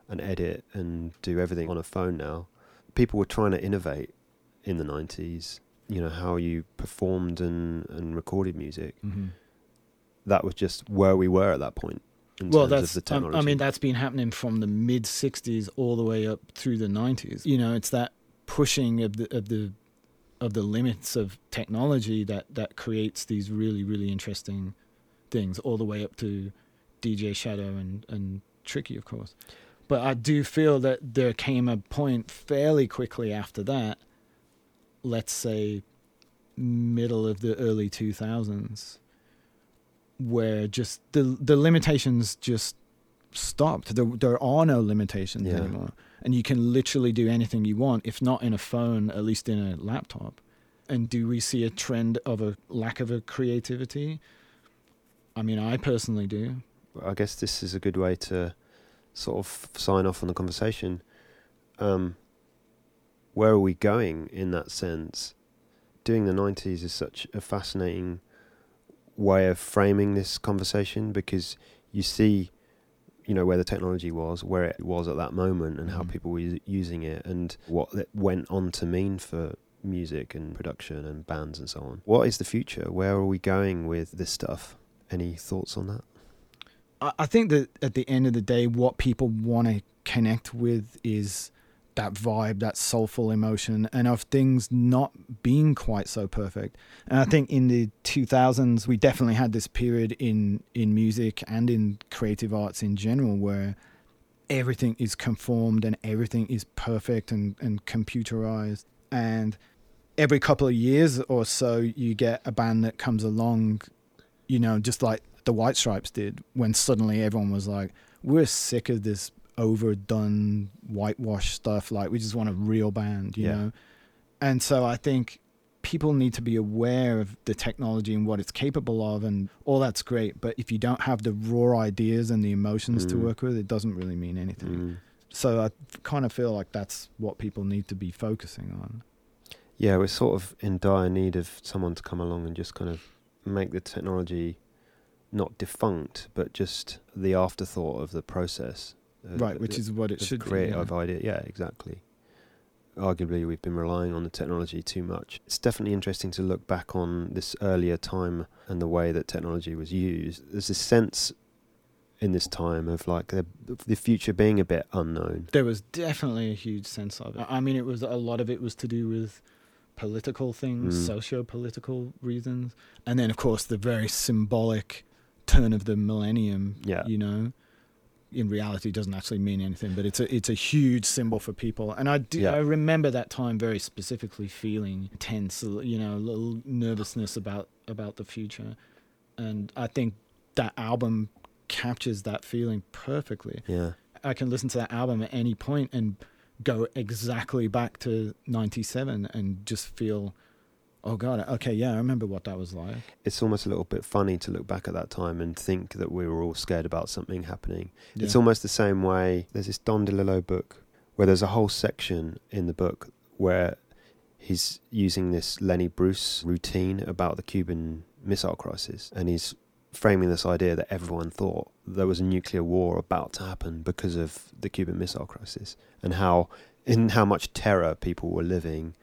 and edit and do everything on a phone now. People were trying to innovate in the 90s, you know, how you performed and, and recorded music. Mm-hmm. That was just where we were at that point in well, that's um. I mean that's been happening from the mid '60s all the way up through the '90s. You know, it's that pushing of the of the of the limits of technology that that creates these really really interesting things, all the way up to DJ Shadow and and Tricky, of course. But I do feel that there came a point fairly quickly after that. Let's say middle of the early 2000s where just the the limitations just stopped. There there are no limitations Yeah. anymore, and you can literally do anything you want. If not in a phone, at least in a laptop. And do we see a trend of a lack of a creativity? I mean, I personally do. I guess this is a good way to sort of sign off on the conversation. Um, where are we going in that sense? Doing the 90s is such a fascinating way of framing this conversation because you see, you know, where the technology was, where it was at that moment, and how Mhm. people were using it, and what it went on to mean for music and production and bands and so on. What is the future? Where are we going with this stuff? Any thoughts on that? I think that at the end of the day, what people want to connect with is that vibe, that soulful emotion, and of things not being quite so perfect. And I think in the 2000s, we definitely had this period in in music and in creative arts in general where everything is conformed and everything is perfect and, and computerized. And every couple of years or so, you get a band that comes along, you know, just like the White Stripes did, when suddenly everyone was like, we're sick of this overdone whitewash stuff. Like, we just want a real band, you Yeah. know? And so I think people need to be aware of the technology and what it's capable of, and all that's great. But if you don't have the raw ideas and the emotions to Mm. work with, it doesn't really mean anything. Mm. So I kind of feel like that's what people need to be focusing on. Yeah, we're sort of in dire need of someone to come along and just kind of make the technology not defunct, but just the afterthought of the process. Uh, right, which the- is what it should create be. yeah. idea. Yeah, exactly. Arguably, we've been relying on the technology too much. It's definitely interesting to look back on this earlier time and the way that technology was used. There's a sense in this time of like the, the future being a bit unknown. There was definitely a huge sense of it. I mean, it was a lot of it was to do with political things, Mm. socio-political reasons, and then of course the very symbolic turn of the millennium. Yeah. you know, in reality doesn't actually mean anything, but it's a it's a huge symbol for people. And I do Yeah. I remember that time very specifically feeling tense, you know, a little nervousness about about the future, and I think that album captures that feeling perfectly. Yeah. I can listen to that album at any point and go exactly back to 97 and just feel oh god okay yeah i remember what that was like It's almost a little bit funny to look back at that time and think that we were all scared about something happening. It's almost the same way. There's this Don DeLillo book where there's a whole section in the book where he's using this Lenny Bruce routine about the Cuban Missile Crisis, and he's framing this idea that everyone thought there was a nuclear war about to happen because of the Cuban Missile Crisis, and how in how much terror people were living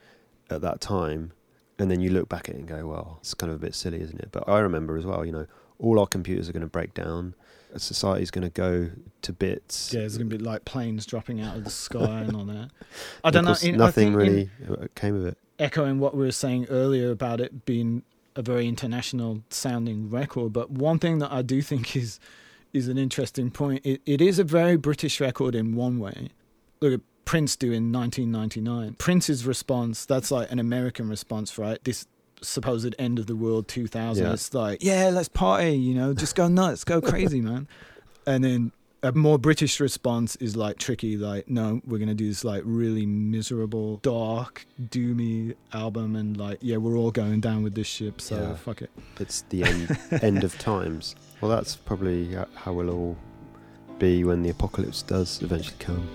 at that time. And then you look back at it and go, well, it's kind of a bit silly, isn't it? But I remember as well, you know, all our computers are going to break down. Society's going to go to bits. yeah it's gonna be like planes dropping out of the sky and all that i don't know in- nothing think in- really uh, came of it. echoing what we were saying earlier about it being a very international sounding record but one thing that i do think is is an interesting point it, it is a very british record in one way. Look at prince doing 1999 prince's response that's like an american response right? This supposed end of the world 2000 Yeah. it's like yeah let's party you know just go nuts go crazy man. And then a more British response is like tricky, like, no, we're gonna do this like really miserable, dark, doomy album, and like, yeah, we're all going down with this ship, so Yeah. fuck it. It's the end, end of times. Well, that's probably uh, how we'll all be when the apocalypse does eventually come.